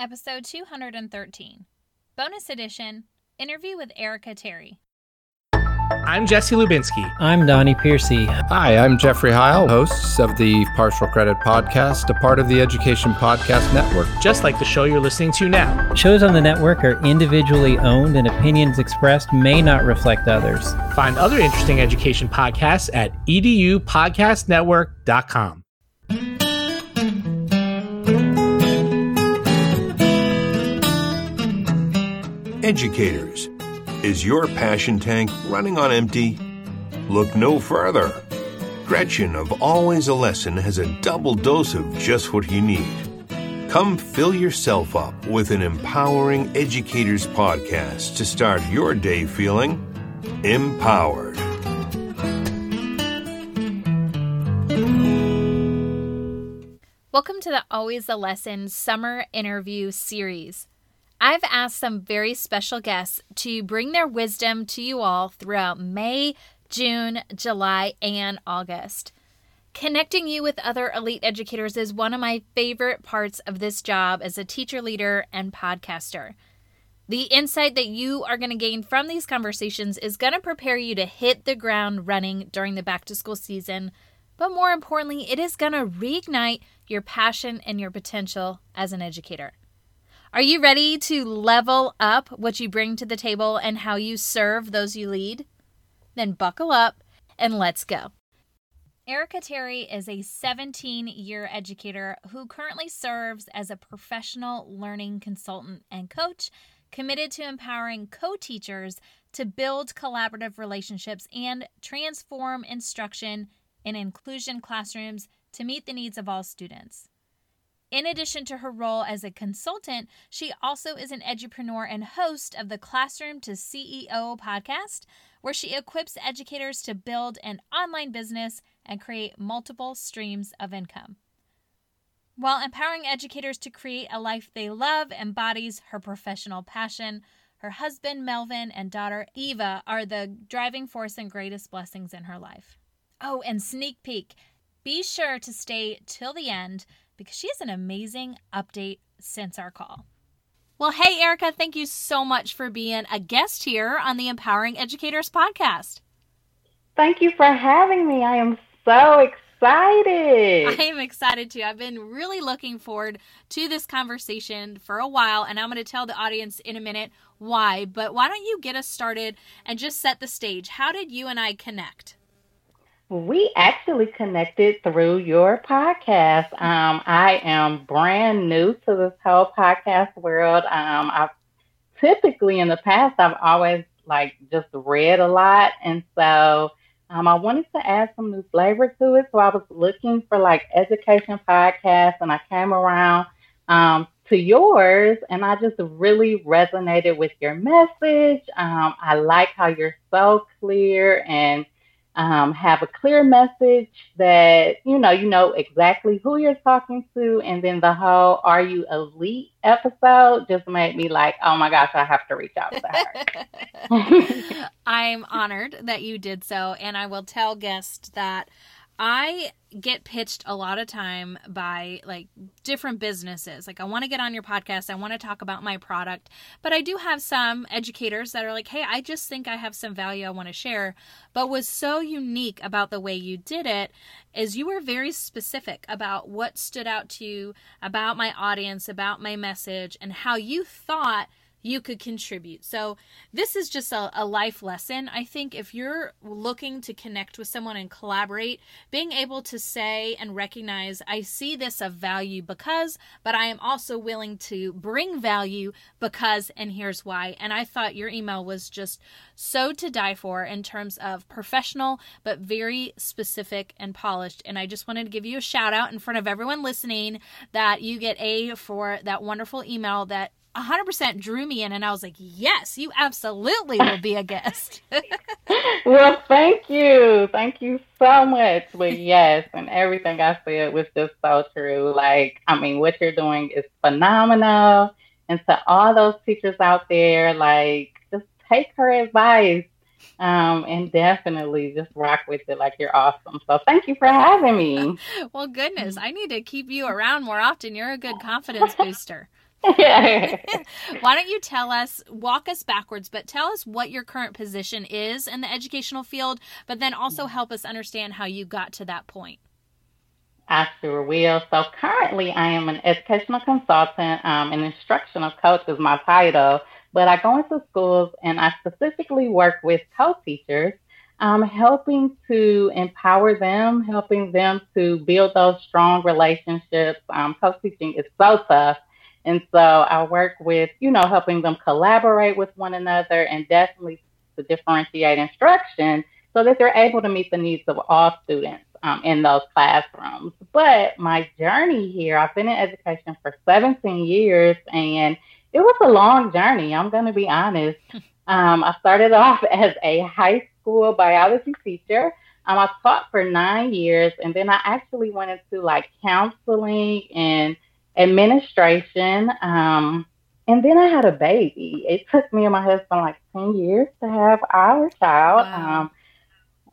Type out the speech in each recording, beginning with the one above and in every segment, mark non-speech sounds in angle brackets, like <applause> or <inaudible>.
episode 213. Bonus edition interview with Erica Terry. I'm Jesse Lubinsky. I'm Donnie Piercy. Hi, I'm Jeffrey Heil, hosts of the Partial Credit Podcast, a part of the Education Podcast Network. Just like the show you're listening to now. Shows on the network are individually owned, and opinions expressed may not reflect others. Find other interesting education podcasts at edupodcastnetwork.com. Educators, is your passion tank running on empty? Look no further. Gretchen of Always a Lesson has a double dose of just what you need. Come fill yourself up with an empowering educators podcast to start your day feeling empowered. Welcome to the Always a Lesson summer interview series. I've asked some very special guests to bring their wisdom to you all throughout May, June, July, and August. Connecting you with other elite educators is one of my favorite parts of this job as a teacher leader and podcaster. The insight that you are going to gain from these conversations is going to prepare you to hit the ground running during the back to school season, but more importantly, it is going to reignite your passion and your potential as an educator. Are you ready to level up what you bring to the table and how you serve those you lead? Then buckle up and let's go. Erica Terry is a 17 year educator who currently serves as a professional learning consultant and coach committed to empowering co teachers to build collaborative relationships and transform instruction in inclusion classrooms to meet the needs of all students. In addition to her role as a consultant, she also is an edupreneur and host of the Classroom to CEO podcast, where she equips educators to build an online business and create multiple streams of income. While empowering educators to create a life they love embodies her professional passion, her husband Melvin and daughter Eva are the driving force and greatest blessings in her life. Oh, and sneak peek be sure to stay till the end because she has an amazing update since our call. Well, hey, Erica, thank you so much for being a guest here on the Empowering Educators podcast. Thank you for having me. I am so excited. I am excited too. I've been really looking forward to this conversation for a while, and I'm going to tell the audience in a minute why. But why don't you get us started and just set the stage? How did you and I connect? We actually connected through your podcast. Um, I am brand new to this whole podcast world. Um, I've typically in the past I've always like just read a lot, and so um, I wanted to add some new flavor to it. So I was looking for like education podcasts, and I came around um, to yours, and I just really resonated with your message. Um, I like how you're so clear and um, have a clear message that you know you know exactly who you're talking to and then the whole are you elite? episode just made me like oh my gosh i have to reach out to her. <laughs> I'm honored that you did so and i will tell guests that I get pitched a lot of time by like different businesses. Like, I want to get on your podcast, I want to talk about my product. But I do have some educators that are like, hey, I just think I have some value I want to share. But what's so unique about the way you did it is you were very specific about what stood out to you, about my audience, about my message, and how you thought you could contribute. So, this is just a, a, life lesson. I think if you're looking to connect with someone and collaborate, being able to say and recognize, I see this of value because, but I am also willing to bring value because, and here's why. And I thought your email was just so to die for in terms of professional, but very specific and polished. And I just wanted to give you a shout out in front of everyone listening that you get A for that wonderful email that 100% drew me in and I was like, "Yes, you absolutely will be a guest." <laughs> well, thank you. Thank you so much. But yes, and everything I said was just so true. Like, I mean, what you're doing is phenomenal. And to all those teachers out there, like just take her advice. Um, and definitely just rock with it like you're awesome. So thank you for having me. <laughs> well, goodness, I need to keep you around more often. You're a good confidence booster. <laughs> Why don't you tell us, walk us backwards, but tell us what your current position is in the educational field, but then also help us understand how you got to that point. I sure will. So currently, I am an educational consultant. Um, an instructional coach is my title, but I go into schools and I specifically work with co-teachers, um, helping to empower them, helping them to build those strong relationships. Um, co-teaching is so tough. And so I work with, you know, helping them collaborate with one another and definitely to differentiate instruction so that they're able to meet the needs of all students um, in those classrooms. But my journey here, I've been in education for 17 years and it was a long journey. I'm going to be honest. <laughs> Um, I started off <laughs> as a high school biology teacher. Um, I taught for nine years and then I actually went into like counseling and administration. Um, and then I had a baby. It took me and my husband like 10 years to have our child. Wow. Um,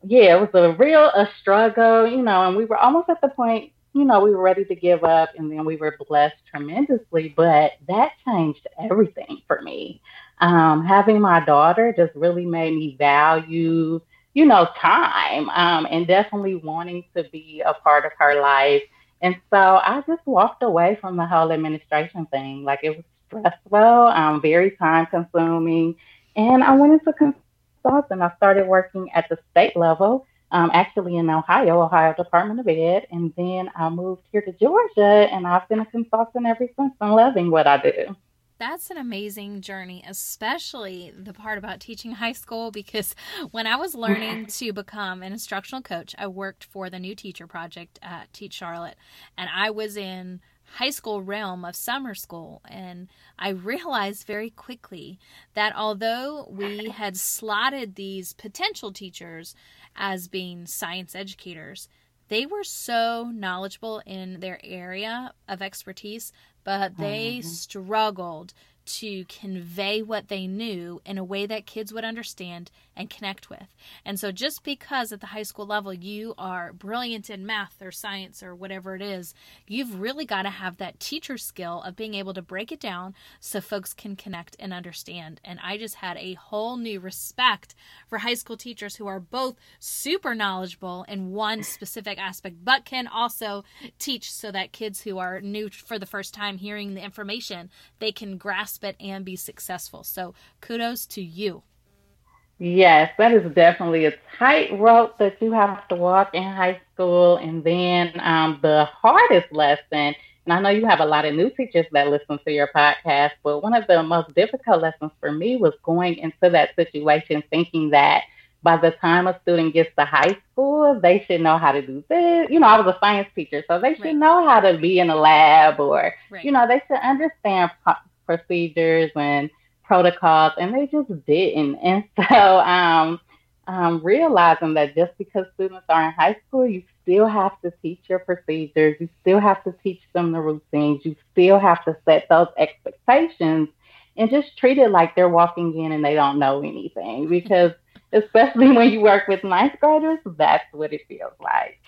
yeah, it was a real a struggle, you know, and we were almost at the point, you know, we were ready to give up and then we were blessed tremendously, but that changed everything for me. Um, having my daughter just really made me value, you know, time um, and definitely wanting to be a part of her life and so I just walked away from the whole administration thing. Like it was stressful, um, very time consuming. And I went into consulting. I started working at the state level, um, actually in Ohio, Ohio Department of Ed. And then I moved here to Georgia and I've been a consultant ever since. I'm loving what I do that's an amazing journey, especially the part about teaching high school. Because <laughs> when I was learning to become an instructional coach, I worked for the New Teacher Project at Teach Charlotte, and I was in high school realm of summer school and I <laughs> realized very quickly that although we had slotted these potential teachers as being science educators they were so knowledgeable in their area of expertise but they mm-hmm. struggled to convey what they knew in a way that kids would understand and connect with. And so, just because at the high school level you are brilliant in math or science or whatever it is, you've really got to have that teacher skill of being able to break it down so folks can connect and understand. And I just had a whole new respect for high school teachers who are both super knowledgeable in one specific aspect, but can also teach so that kids who are new for the first time hearing the information, they can grasp and be successful. So, kudos to you. Yes, that is definitely a tight rope that you have to walk in high school. And then um, the hardest lesson, and I know you have a lot of new teachers that listen to your podcast, but one of the most difficult lessons for me was going into that situation thinking that by the time a student gets to high school, they should know how to do this. You know, I was a science teacher, so they should right. know how to be in a lab or, right. you know, they should understand procedures and protocols, and they just didn't. <laughs> And so, um, um, realizing that just because students are in high school, you still have to teach your procedures, you still have to teach them the routines, you still have to set those expectations, and just treat it like they're walking in and they don't know anything <laughs> because especially when you work with ninth graders, that's what it feels like.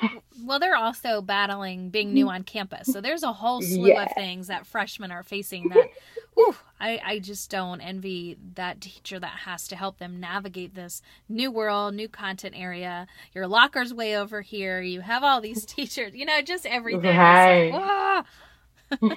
Well, they're also battling being new on campus. So there's a whole slew of things that freshmen are facing that, <laughs> whew, I, I just don't envy that teacher that has to help them navigate this new world, new content area. Your locker's way over here. You have all these <laughs> teachers, you know, just everything. Right. Like. <laughs> well,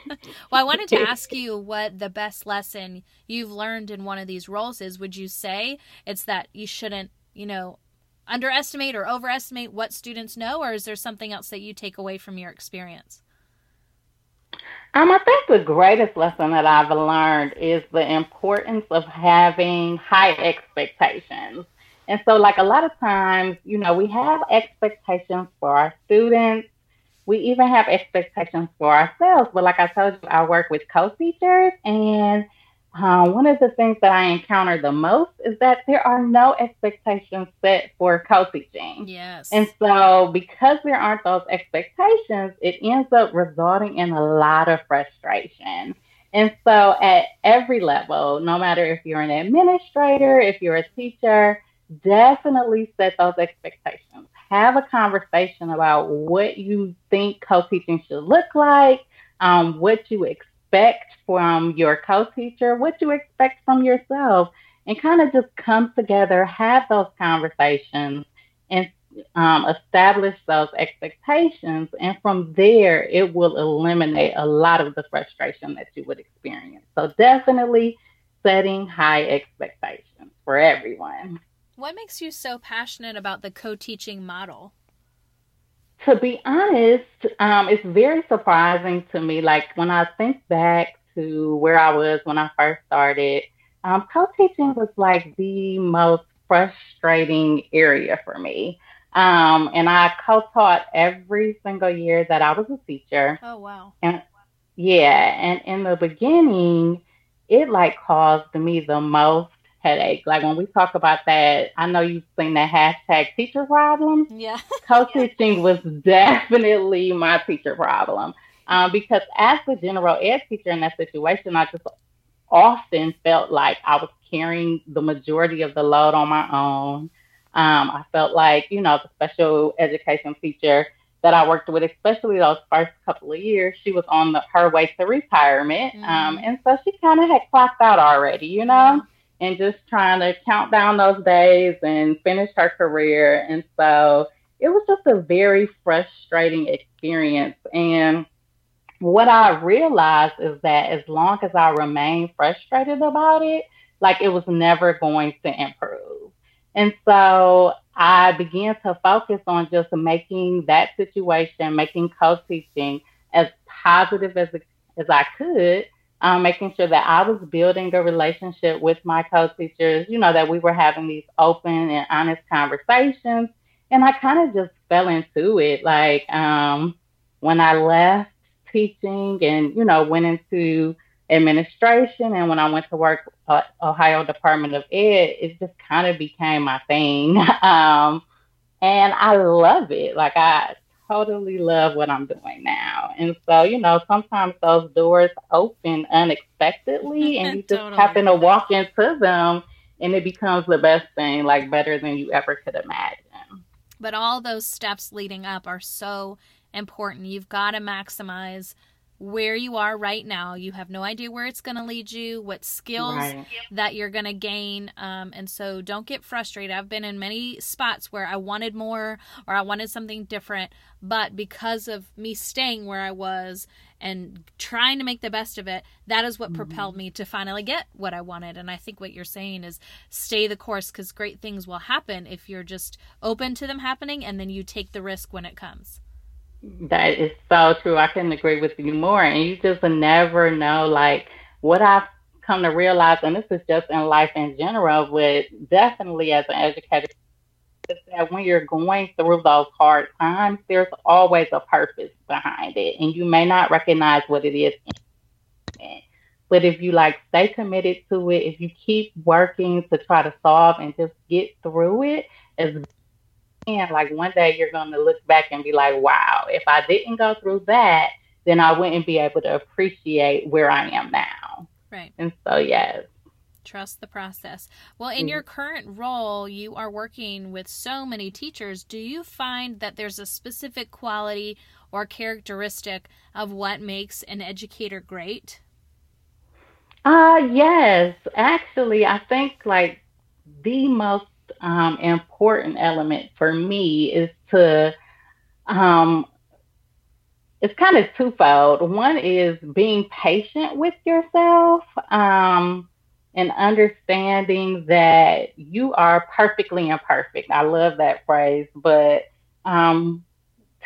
I wanted to ask you what the best lesson you've learned in one of these roles is. Would you say it's that you shouldn't, you know, underestimate or overestimate what students know, or is there something else that you take away from your experience? Um, I think the greatest lesson that I've learned is the importance of having high expectations. And so, like a lot of times, you know, we have expectations for our students we even have expectations for ourselves. But like I told you, I work with co-teachers, and uh, one of the things that I encounter the most is that there are no expectations set for co-teaching. Yes. And so because there aren't those expectations, it ends up resulting in a lot of frustration. And so at every level, no matter if you're an administrator, if you're a teacher, definitely set those expectations have a conversation about what you think co-teaching should look like, um, what you expect from your co-teacher, what you expect from yourself, and kind of just come together, have those conversations, and um, establish those expectations. And from there, it will eliminate a lot of the frustration that you would experience. So definitely setting high expectations for everyone. What makes you so passionate about the co teaching model? To be honest, um, it's very surprising to me. Like when I think back to where I was when I first started, um, co teaching was like the most frustrating area for me. Um, and I co taught every single year that I was a teacher. Oh, wow. And yeah, and in the beginning, it like caused me the most headache. Like when we talk about that, I know you've seen the hashtag teacher problem. Yeah. <laughs> Co-teaching was definitely my teacher problem. Um, because as the general ed teacher in that situation, I just often felt like I was carrying the majority of the load on my own. Um, I felt like, you know, the special education teacher that I worked with, especially those first couple of years, she was on the, her way to retirement. Mm-hmm. Um, and so she kind of had clocked out already, you know, and just trying to count down those days and finish her career. And so it was just a very frustrating experience. And what I realized is that as long as I remained frustrated about it, like it was never going to improve. And so I began to focus on just making that situation, making co-teaching as positive as as I could, um, making sure that I was building a relationship with my co-teachers. You know that we were having these open and honest conversations, and I kind of just fell into it. Like um, when I left teaching, and you know went into administration. And when I went to work at Ohio Department of Ed, it just kind of became my thing. <laughs> um, and I love it. Like I totally love what I'm doing now. And so, you know, sometimes those doors open unexpectedly <laughs> and you just totally. happen to walk into them and it becomes the best thing, like better than you ever could imagine. But all those steps leading up are so important. You've got to maximize where you are right now. You have no idea where it's going to lead you, what skills right. that you're going to gain. Um, and so don't get frustrated. I've been in many spots where I wanted more or I wanted something different, but because of me staying where I was and trying to make the best of it, that is what mm-hmm. propelled me to finally get what I wanted. And I think what you're saying is stay the course because great things will happen if you're just open to them happening and then you take the risk when it comes. That is so true. I couldn't agree with you more. And you just never know, like, what I've come to realize, and this is just in life in general, but definitely as an educator, is that when you're going through those hard times, there's always a purpose behind it. And you may not recognize what it is. But if you like stay committed to it, if you keep working to try to solve and just get through it, as and like one day you're going to look back and be like, wow, if I didn't go through that, then I wouldn't be able to appreciate where I am now. Right. And so, yes. Trust the process. Well, in mm-hmm. your current role, you are working with so many teachers. Do you find that there's a specific quality or characteristic of what makes an educator great? Uh, yes. Actually, I think like the most um, important element for me is to um, it's kind of twofold. One is being patient with yourself um, and understanding that you are perfectly imperfect. I love that phrase, but um,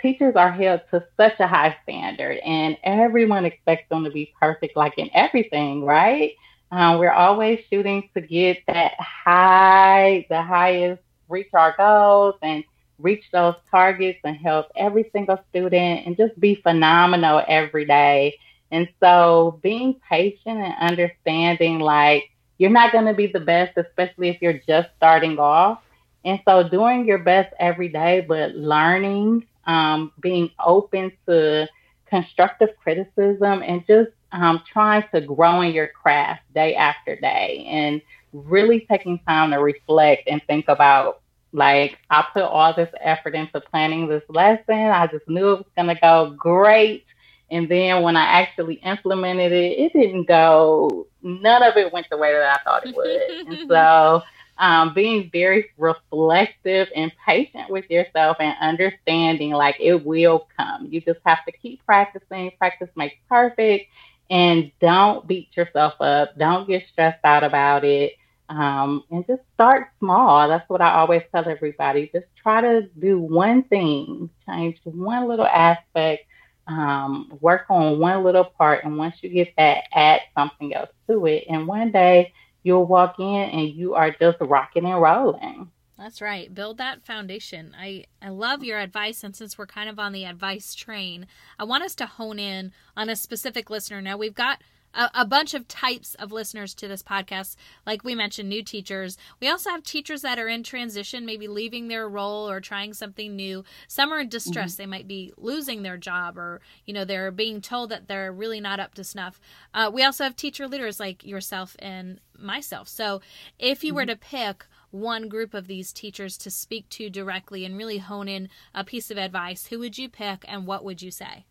teachers are held to such a high standard, and everyone expects them to be perfect, like in everything, right? Um, we're always shooting to get that high, the highest, reach our goals and reach those targets and help every single student and just be phenomenal every day. And so being patient and understanding like you're not going to be the best, especially if you're just starting off. And so doing your best every day, but learning, um, being open to constructive criticism and just um, trying to grow in your craft day after day and really taking time to reflect and think about like I put all this effort into planning this lesson. I just knew it was gonna go great. And then when I actually implemented it, it didn't go, none of it went the way that I thought it would. and <laughs> so, um, being very reflective and patient with yourself and understanding like it will come. You just have to keep practicing. Practice makes perfect. And don't beat yourself up. Don't get stressed out about it. Um, and just start small. That's what I always tell everybody. Just try to do one thing, change one little aspect, um, work on one little part. And once you get that, add something else to it. And one day you'll walk in and you are just rocking and rolling. That's right. Build that foundation. I, I love your advice. And since we're kind of on the advice train, I want us to hone in on a specific listener. Now, we've got a, a, bunch of types of listeners to this podcast. Like we mentioned, new teachers. We also have teachers that are in transition, maybe leaving their role or trying something new. Some are in distress. Mm-hmm. They might be losing their job or, you know, they're being told that they're really not up to snuff. Uh, we also have teacher leaders like yourself and myself. So if you mm-hmm. were to pick one group of these teachers to speak to directly and really hone in a piece of advice, who would you pick and what would you say?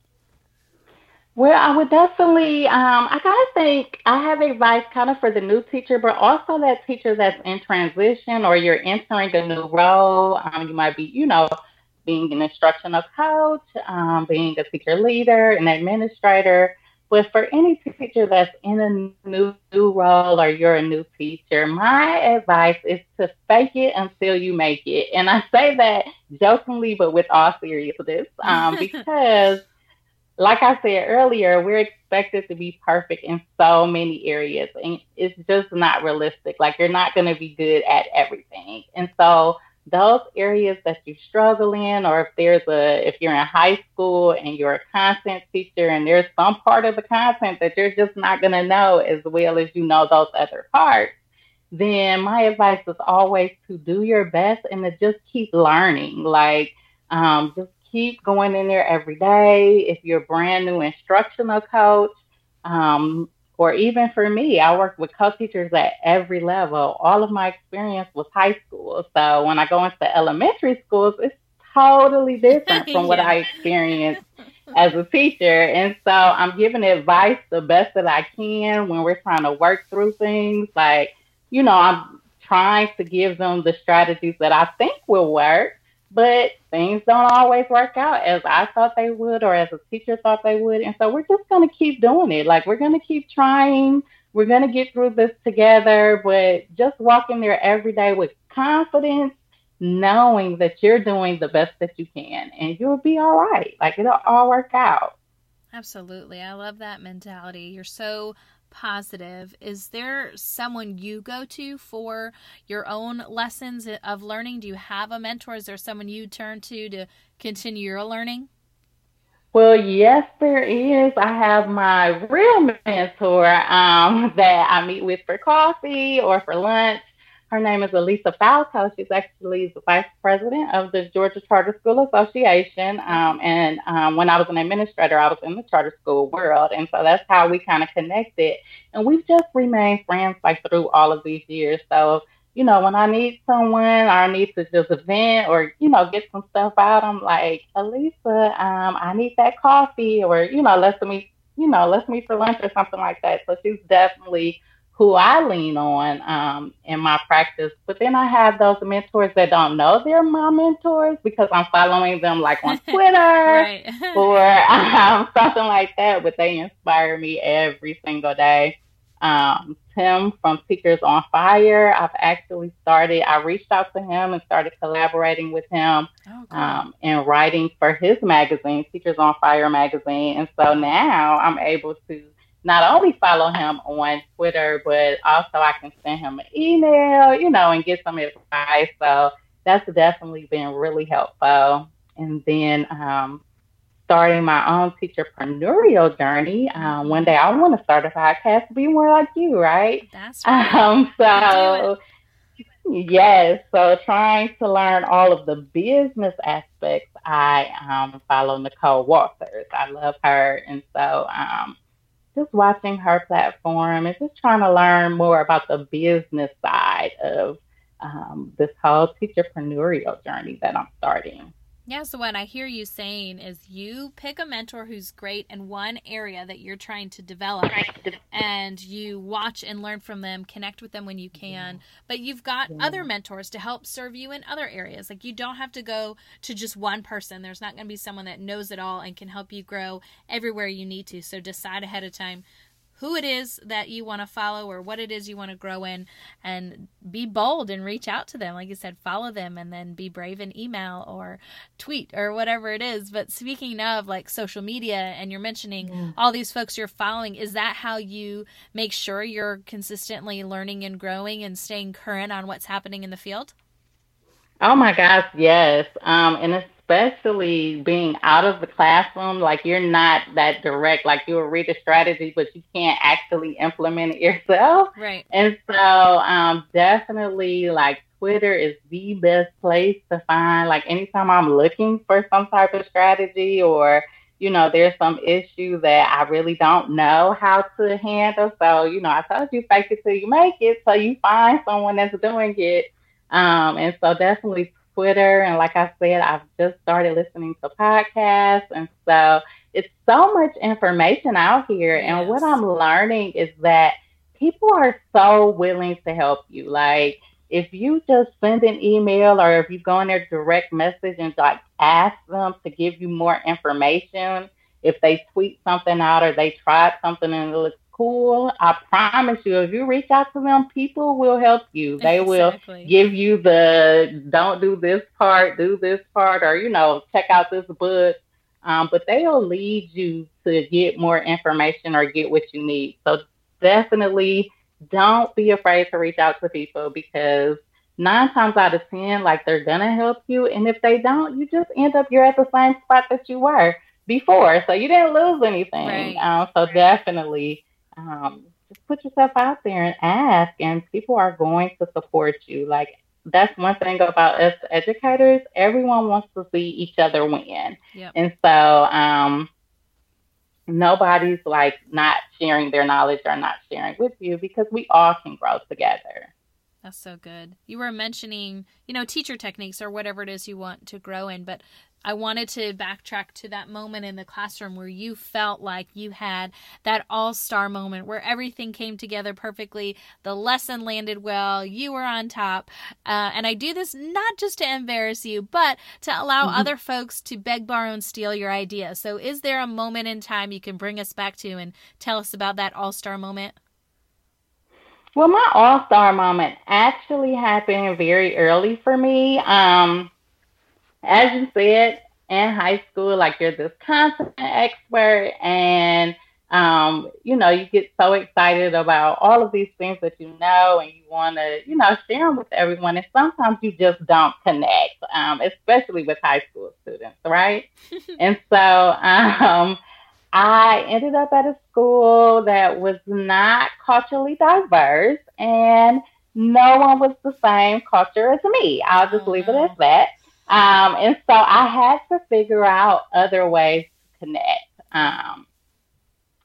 Well, I would definitely, um, I kind of think I have advice kind of for the new teacher, but also that teacher that's in transition or you're entering a new role. Um, you might be, you know, being an instructional coach, um, being a teacher leader, an administrator. But for any teacher that's in a new, new role or you're a new teacher, my advice is to fake it until you make it. And I say that jokingly, but with all seriousness, um, <laughs> because like I said earlier, we're expected to be perfect in so many areas, and it's just not realistic. Like, you're not going to be good at everything. And so, those areas that you struggle in, or if there's a, if you're in high school and you're a content teacher and there's some part of the content that you're just not going to know as well as you know those other parts, then my advice is always to do your best and to just keep learning. Like, um, just keep going in there every day. If you're brand new instructional coach, um, or even for me, I work with co-teachers at every level. All of my experience was high school. So when I go into elementary schools, it's totally <laughs> different from yeah. what I experienced as a teacher. And so I'm giving advice the best that I can when we're trying to work through things. Like, you know, I'm trying to give them the strategies that I think will work but things don't always work out as I thought they would or as a teacher thought they would. And so we're just going to keep doing it. Like we're going to keep trying. We're going to get through this together, but just walking there every day with confidence, knowing that you're doing the best that you can and you'll be all right. Like it'll all work out. Absolutely. I love that mentality. You're so positive, is there someone you go to for your own lessons of learning? Do you have a mentor? Is there someone you turn to to continue your learning? Well, yes, there is. I have my real mentor um, <laughs> that I meet with for coffee or for lunch. Her name is Elisa Falco. She's actually the vice president of the Georgia Charter School Association. Um, and um, when I was an administrator, I was in the charter school world. And so that's how we kind of connected. And we've just remained friends like through all of these years. So, you know, when I need someone or I need to just vent or, you know, get some stuff out, I'm like, Elisa, um, I need that coffee or, you know, let's meet, you know, let's meet for lunch or something like that. So she's definitely who I lean on um, in my practice. But then I have those mentors that don't know they're my mentors because I'm following them like on <laughs> Twitter <laughs> or um, <laughs> something like that. But they inspire me every single day. Um, Tim from Teachers on Fire, I've actually started, I reached out to him and started collaborating with him oh, um, and writing for his magazine, Teachers on Fire magazine. And so now I'm able to not only follow him on Twitter, but also I can send him an email, you know, and get some advice. So that's definitely been really helpful. And then um, starting my own teacherpreneurial journey. Um, one day I want to start a podcast to be more like you, right? That's <laughs> right. Um, so yes, so trying to learn all of the business aspects. I um, follow Nicole Walters. I love her, and so um, just watching her platform and just trying to learn more about the business side of um, this whole teacherpreneurial journey that I'm starting. Yeah, so what I hear you saying is you pick a mentor who's great in one area that you're trying to develop and you watch and learn from them, connect with them when you can, but you've got other mentors to help serve you in other areas. Like you don't have to go to just one person. There's not going to be someone that knows it all and can help you grow everywhere you need to. So decide ahead of time who it is that you want to follow or what it is you want to grow in and be bold and reach out to them. Like you said follow them and then be brave and email or tweet or whatever it is. But speaking of like social media and you're mentioning yeah. all these folks you're following is that how you make sure you're consistently learning and growing and staying current on what's happening in the field? Oh my gosh yes. Um and it's especially being out of the classroom, like you're not that direct. Like you'll read a strategy, but you can't actually implement it <laughs> yourself. Right. And so, um, definitely, like Twitter is the best place to find. Like anytime I'm looking for some type of strategy or you know, there's some issue that I really don't know how to handle. So, you know, I told you fake it till you make it. So you find someone that's doing it. Um, and so definitely Twitter. And like I said, I've just started listening to podcasts. And so it's so much information out here. Yes. And what I'm learning is that people are so willing to help you. Like, if you just send an email or if you go in their direct message and like ask them to give you more information, if they tweet something out or they tried something and it looks cool. I promise you, if you reach out to them, people will help you. <laughs> They exactly. will give you the don't do this part, do this part, or you know, check out this book. Um, but they'll lead you to get more information or get what you need. So definitely don't be afraid to reach out to people because nine times out of ten, like they're gonna help you. And if they don't, you just end up you're at the same spot that you were before. So you didn't lose anything. Right. Um, so definitely um, just put yourself out there and ask, and people are going to support you. Like that's one thing about us educators. Everyone wants to see each other win, yep. and so um, nobody's like not sharing their knowledge or not sharing with you because we all can grow together. That's so good. You were mentioning, you know, teacher techniques or whatever it is you want to grow in, but I wanted to backtrack to that moment in the classroom where you felt like you had that all star moment where everything came together perfectly. The lesson landed well. You were on top. Uh, and I do this not just to embarrass you, but to allow mm-hmm. other folks to beg, borrow, and steal your idea. So, is there a moment in time you can bring us back to and tell us about that all star moment? Well, my all star moment actually happened very early for me. Um, as you said, in high school, like you're this content expert and um, you know, you get so excited about all of these things that you know and you want to, you know, share them with everyone. And sometimes you just don't connect, um, especially with high school students, right? <laughs> and so um, I ended up at a school that was not culturally diverse and no one was the same culture as me. I'll just leave it at that. Um, and so I had to figure out other ways to connect. Um,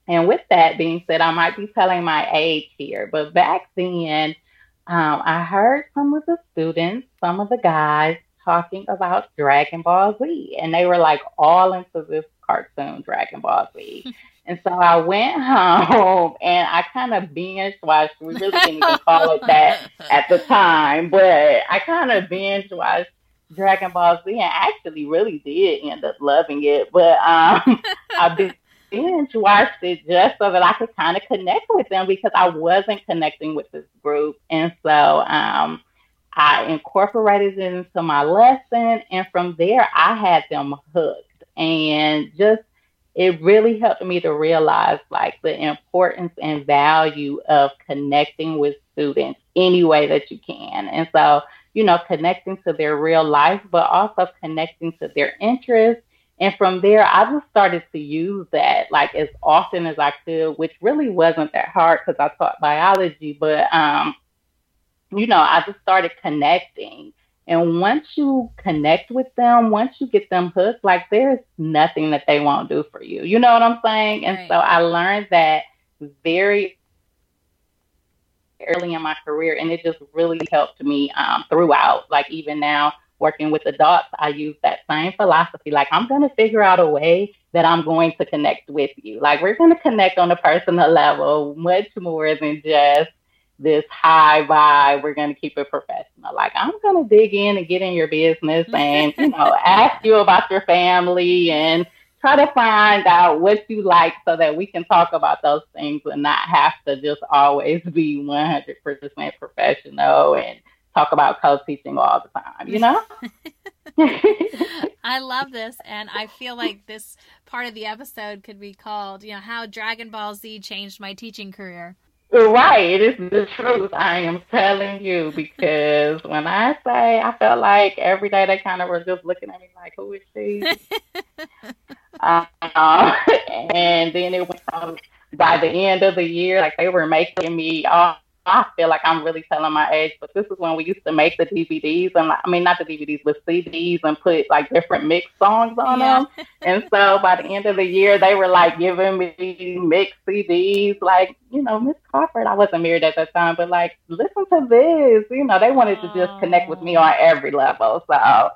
and with that being said, I might be telling my age here, but back then, um, I heard some of the students, some of the guys talking about Dragon Ball Z, and they were like all into this cartoon, Dragon Ball Z. <laughs> and so I went home and I kind of binge watched. We really didn't even call it that at the time, but I kind of binge watched Dragon Ball Z and actually really did end up loving it. But um, <laughs> I binge watched it just so that I could kind of connect with them because I wasn't connecting with this group. And so um, I incorporated it into my lesson. And from there, I had them hooked. And just, it really helped me to realize like the importance and value of connecting with students any way that you can. And so you know, connecting to their real life, but also connecting to their interests. And from there, I just started to use that like as often as I could, which really wasn't that hard because I taught biology. But, um, you know, I just started connecting. And once you connect with them, once you get them hooked, like there's nothing that they won't do for you. You know what I'm saying? And right. so I learned that very early in my career, and it just really helped me um, throughout. Like even now, working with adults, I use that same philosophy. Like, I'm going to figure out a way that I'm going to connect with you. Like, we're going to connect on a personal level much more than just this high vibe. We're going to keep it professional. Like, I'm going to dig in and get in your business <laughs> and, you know, ask you about your family and try to find out what you like so that we can talk about those things and not have to just always be 100% professional and talk about co-teaching all the time, you know? <laughs> I love this and I feel like this part of the episode could be called, you know, how Dragon Ball Z changed my teaching career. Right, it is the truth. I am telling you because when I say I felt like every day they kind of were just looking at me like, "Who is she?" <laughs> uh, <laughs> and then it went on by the end of the year, like they were making me all I feel like I'm really telling my age, but this is when we used to make the DVDs and I mean not the DVDs, but CDs and put like different mix songs on yeah. them. and so by the end of the year, they were like giving me mix CDs, like you know Miss Crawford. I wasn't married at that time, but like listen to this. You know, they wanted to just connect with me on every level. So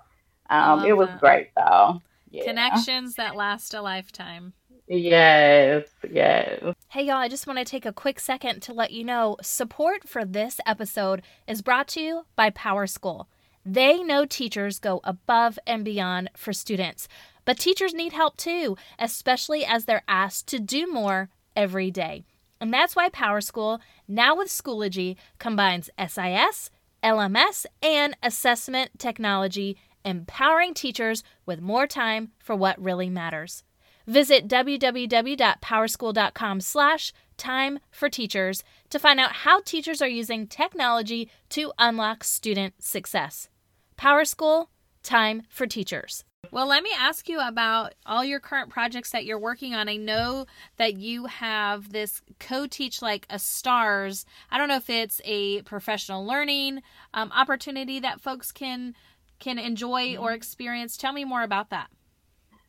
um, it was that. great though. Yeah. Connections that last a lifetime. Yes, yes. Hey, y'all, I just want to take a quick second to let you know support for this episode is brought to you by PowerSchool. They know teachers go above and beyond for students, but teachers need help too, especially as they're asked to do more every day. And that's why PowerSchool, now with Schoology, combines SIS, LMS, and assessment technology, empowering teachers with more time for what really matters. Visit www.powerschool.com slash time for teachers to find out how teachers are using technology to unlock student success. PowerSchool, time for teachers. Well, let me ask you about all your current projects that you're working on. I know that you have this co teach like a STARS. I don't know if it's a professional learning um, opportunity that folks can can enjoy or experience. Tell me more about that.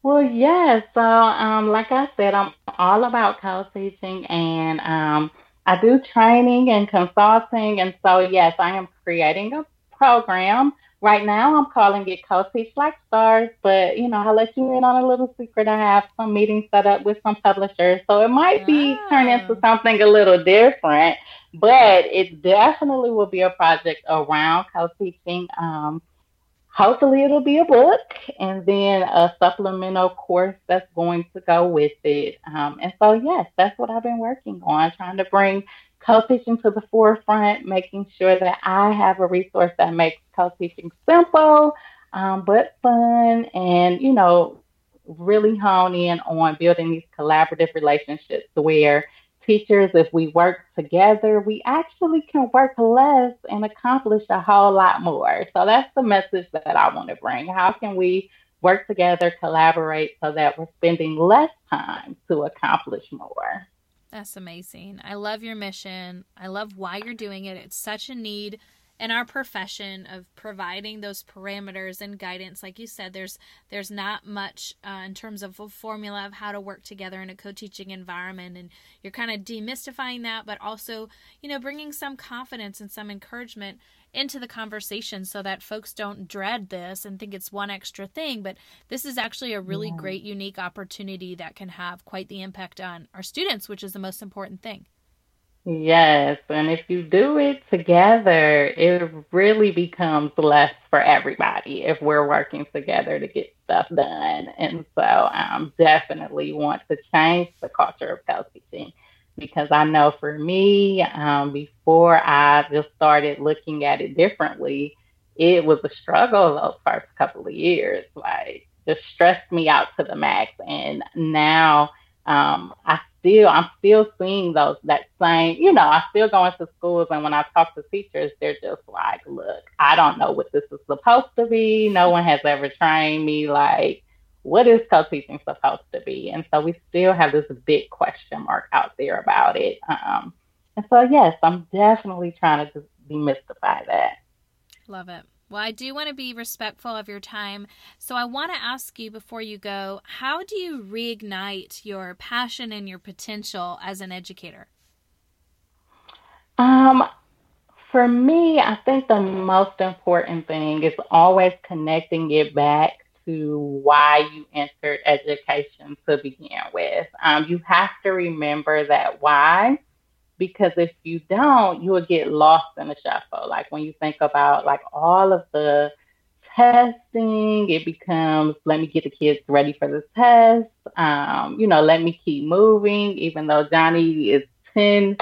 Well, yes. So, um, like I said, I'm all about co-teaching, and um, I do training and consulting. And so, yes, I am creating a program right now. I'm calling it Co-Teach Like Stars, but you know, I'll let you in on a little secret. I have some meetings set up with some publishers, so it might be turn into something a little different. But it definitely will be a project around co-teaching. Um, hopefully it'll be a book and then a supplemental course that's going to go with it. Um, and so, yes, that's what I've been working on, trying to bring co-teaching to the forefront, making sure that I have a resource that makes co-teaching simple, um, but fun and, you know, really hone in on building these collaborative relationships where teachers, if we work together, we actually can work less and accomplish a whole lot more. So that's the message that I want to bring. How can we work together, collaborate so that we're spending less time to accomplish more? That's amazing. I love your mission. I love why you're doing it. It's such a need in our profession of providing those parameters and guidance like you said there's there's not much uh, in terms of a formula of how to work together in a co-teaching environment and you're kind of demystifying that but also you know bringing some confidence and some encouragement into the conversation so that folks don't dread this and think it's one extra thing but this is actually a really yeah. great unique opportunity that can have quite the impact on our students which is the most important thing Yes, and if you do it together, it really becomes less for everybody if we're working together to get stuff done. And so I um, definitely want to change the culture of co-teaching because I know for me, um, before I just started looking at it differently, it was a struggle those first couple of years. Like, just stressed me out to the max. And now um, I still I'm still seeing those that same, you know, I still go into schools and when I talk to teachers, they're just like, look, I don't know what this is supposed to be. No one has ever trained me like what is co-teaching supposed to be? And so we still have this big question mark out there about it. Um, and so yes, I'm definitely trying to demystify that. Love it. Well, I do want to be respectful of your time. So I want to ask you before you go how do you reignite your passion and your potential as an educator? Um, for me, I think the most important thing is always connecting it back to why you entered education to begin with. Um, you have to remember that why, because if you don't, you will get lost in the shuffle. Like when you think about like all of the testing, it becomes let me get the kids ready for the test. Um, you know, let me keep moving, even though Johnny is 10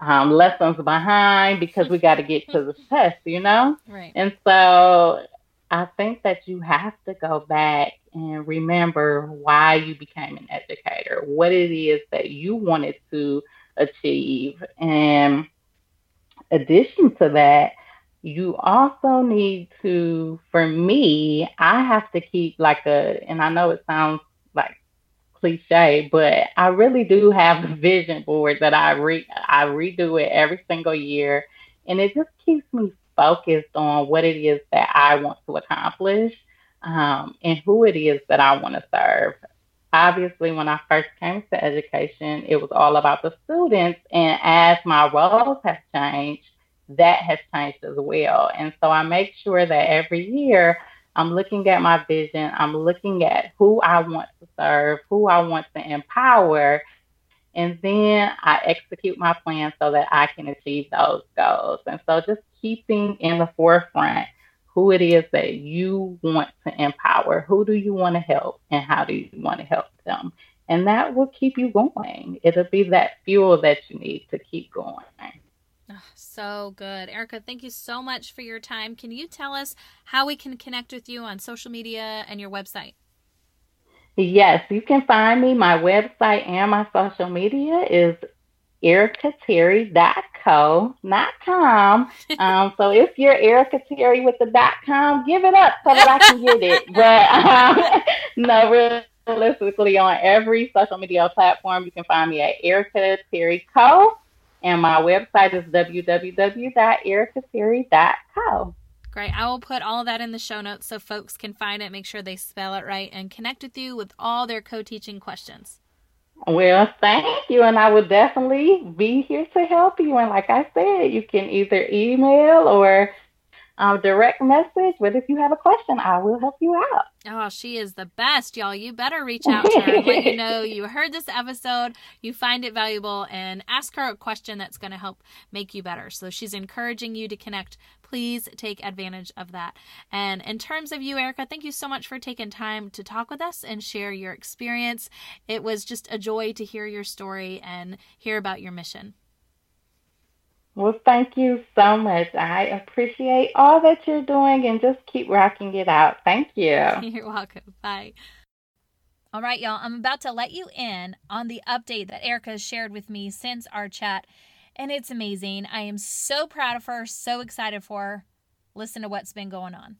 um, lessons behind because we got to get to the <laughs> test, you know? Right. And so I think that you have to go back and remember why you became an educator, what it is that you wanted to achieve. And addition to that, you also need to, for me, I have to keep like a, and I know it sounds like cliche, but I really do have the vision board that I re I redo it every single year, and it just keeps me focused on what it is that I want to accomplish um, and who it is that I want to serve. Obviously, when I first came to education, it was all about the students, and as my roles have changed that has changed as well. And so I make sure that every year I'm looking at my vision, I'm looking at who I want to serve, who I want to empower, and then I execute my plan so that I can achieve those goals. And so just keeping in the forefront who it is that you want to empower, who do you want to help, and how do you want to help them. And that will keep you going. It'll be that fuel that you need to keep going. Oh, so good. Erica, thank you so much for your time. Can you tell us how we can connect with you on social media and your website? Yes, you can find me. My website and my social media is ericaterry.co, not com. Um, so if you're Erica Terry with the dot com, give it up so that I can get it. <laughs> But um, <laughs> no, realistically, on every social media platform, you can find me at Erica Terry Co. And my website is www.ericaterry.co. Great. I will put all that in the show notes so folks can find it, make sure they spell it right, and connect with you with all their co teaching questions. Well, thank you. And I will definitely be here to help you. And like I said, you can either email or um, direct message. But if you have a question, I will help you out. Oh, she is the best, y'all. You better reach out to her, let you <laughs> know you heard this episode, you find it valuable, and ask her a question that's going to help make you better. So she's encouraging you to connect. Please take advantage of that. And in terms of you, Erica, thank you so much for taking time to talk with us and share your experience. It was just a joy to hear your story and hear about your mission. Well, thank you so much. I appreciate all that you're doing and just keep rocking it out. Thank you. <laughs> You're welcome. Bye. All right, y'all, I'm about to let you in on the update that Erica shared with me since our chat, and it's amazing. I am so proud of her, so excited for her. Listen to what's been going on.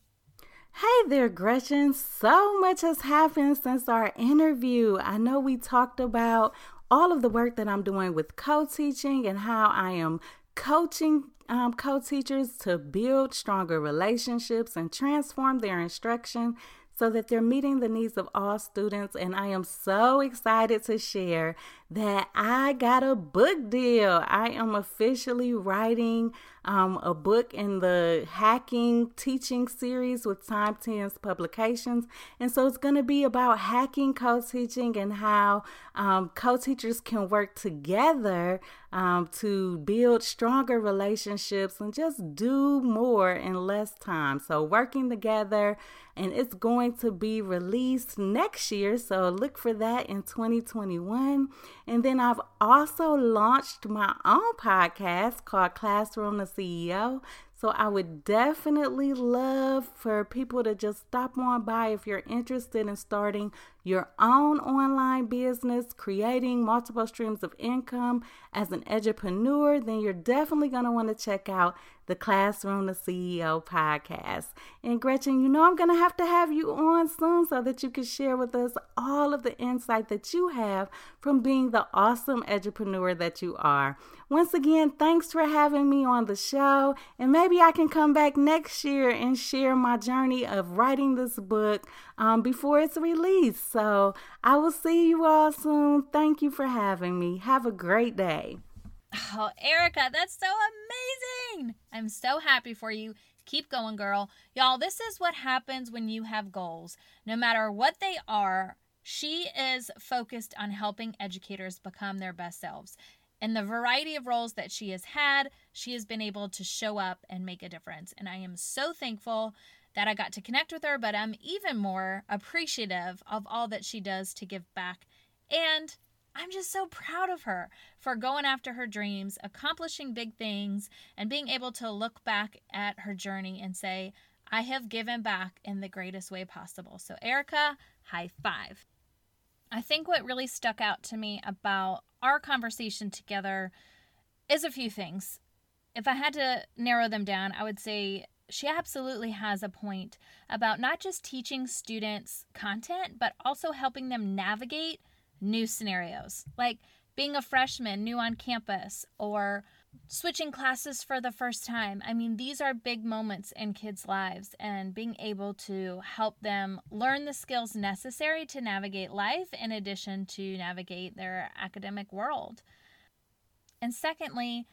Hey there, Gretchen. So much has happened since our interview. I know we talked about all of the work that I'm doing with co teaching and how I am coaching um, co teachers to build stronger relationships and transform their instruction so that they're meeting the needs of all students. And I am so excited to share that I got a book deal. I am officially writing um, a book in the hacking teaching series with Times 10 publications. And so it's going to be about hacking co teaching and how um, co teachers can work together um, to build stronger relationships and just do more in less time. So, working together, and it's going to be released next year. So, look for that in 2021. And then I've also launched my own podcast called Classroom the CEO. So I would definitely love for people to just stop on by if you're interested in starting your own online business, creating multiple streams of income as an entrepreneur, then you're definitely going to want to check out the Classroom the CEO podcast. And Gretchen, you know I'm going to have to have you on soon so that you can share with us all of the insight that you have from being the awesome entrepreneur that you are. Once again, thanks for having me on the show. And maybe I can come back next year and share my journey of writing this book um, before it's released. So I will see you all soon. Thank you for having me. Have a great day. Oh, Erica, that's so amazing. I'm so happy for you. Keep going, girl. Y'all, this is what happens when you have goals. No matter what they are, she is focused on helping educators become their best selves. In the variety of roles that she has had, she has been able to show up and make a difference. And I am so thankful that I got to connect with her, but I'm even more appreciative of all that she does to give back. And I'm just so proud of her for going after her dreams, accomplishing big things, and being able to look back at her journey and say, I have given back in the greatest way possible. So, Erica, high five. I think what really stuck out to me about our conversation together is a few things. If I had to narrow them down, I would say she absolutely has a point about not just teaching students content, but also helping them navigate new scenarios. Like being a freshman new on campus or switching classes for the first time. I mean, these are big moments in kids' lives, and being able to help them learn the skills necessary to navigate life in addition to navigate their academic world. And secondly,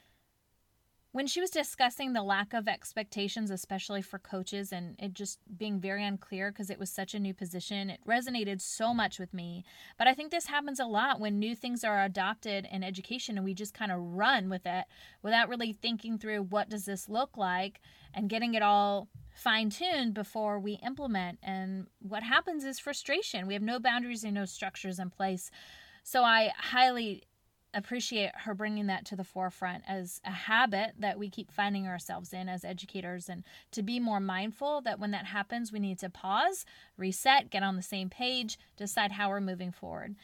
when she was discussing the lack of expectations, especially for coaches, and it just being very unclear because it was such a new position, it resonated so much with me. But I think this happens a lot when new things are adopted in education and we just kind of run with it without really thinking through what does this look like and getting it all fine tuned before we implement. And what happens is frustration. We have no boundaries and no structures in place. So I highly appreciate her bringing that to the forefront as a habit that we keep finding ourselves in as educators and to be more mindful that when that happens we need to pause reset get on the same page decide how we're moving forward.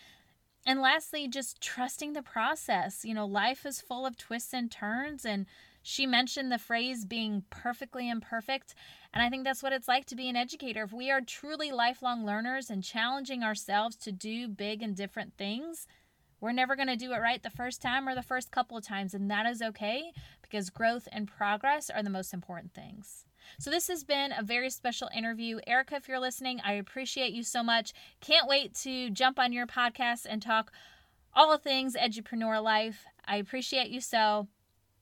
And lastly just trusting the process. You know life is full of twists and turns and she mentioned the phrase being perfectly imperfect and i think that's what it's like to be an educator. If we are truly lifelong learners and challenging ourselves to do big and different things we're never going to do it right the first time or the first couple of times, and that is okay because growth and progress are the most important things. So, this has been a very special interview. Erica, if you're listening, I appreciate you so much. Can't wait to jump on your podcast and talk all things edupreneur life. I appreciate you so.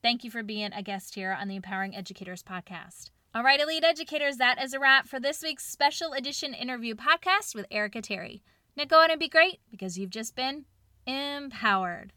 Thank you for being a guest here on the Empowering Educators podcast. All right, Elite Educators, that is a wrap for this week's special edition interview podcast with Erica Terry. Now go on and be great because you've just been empowered.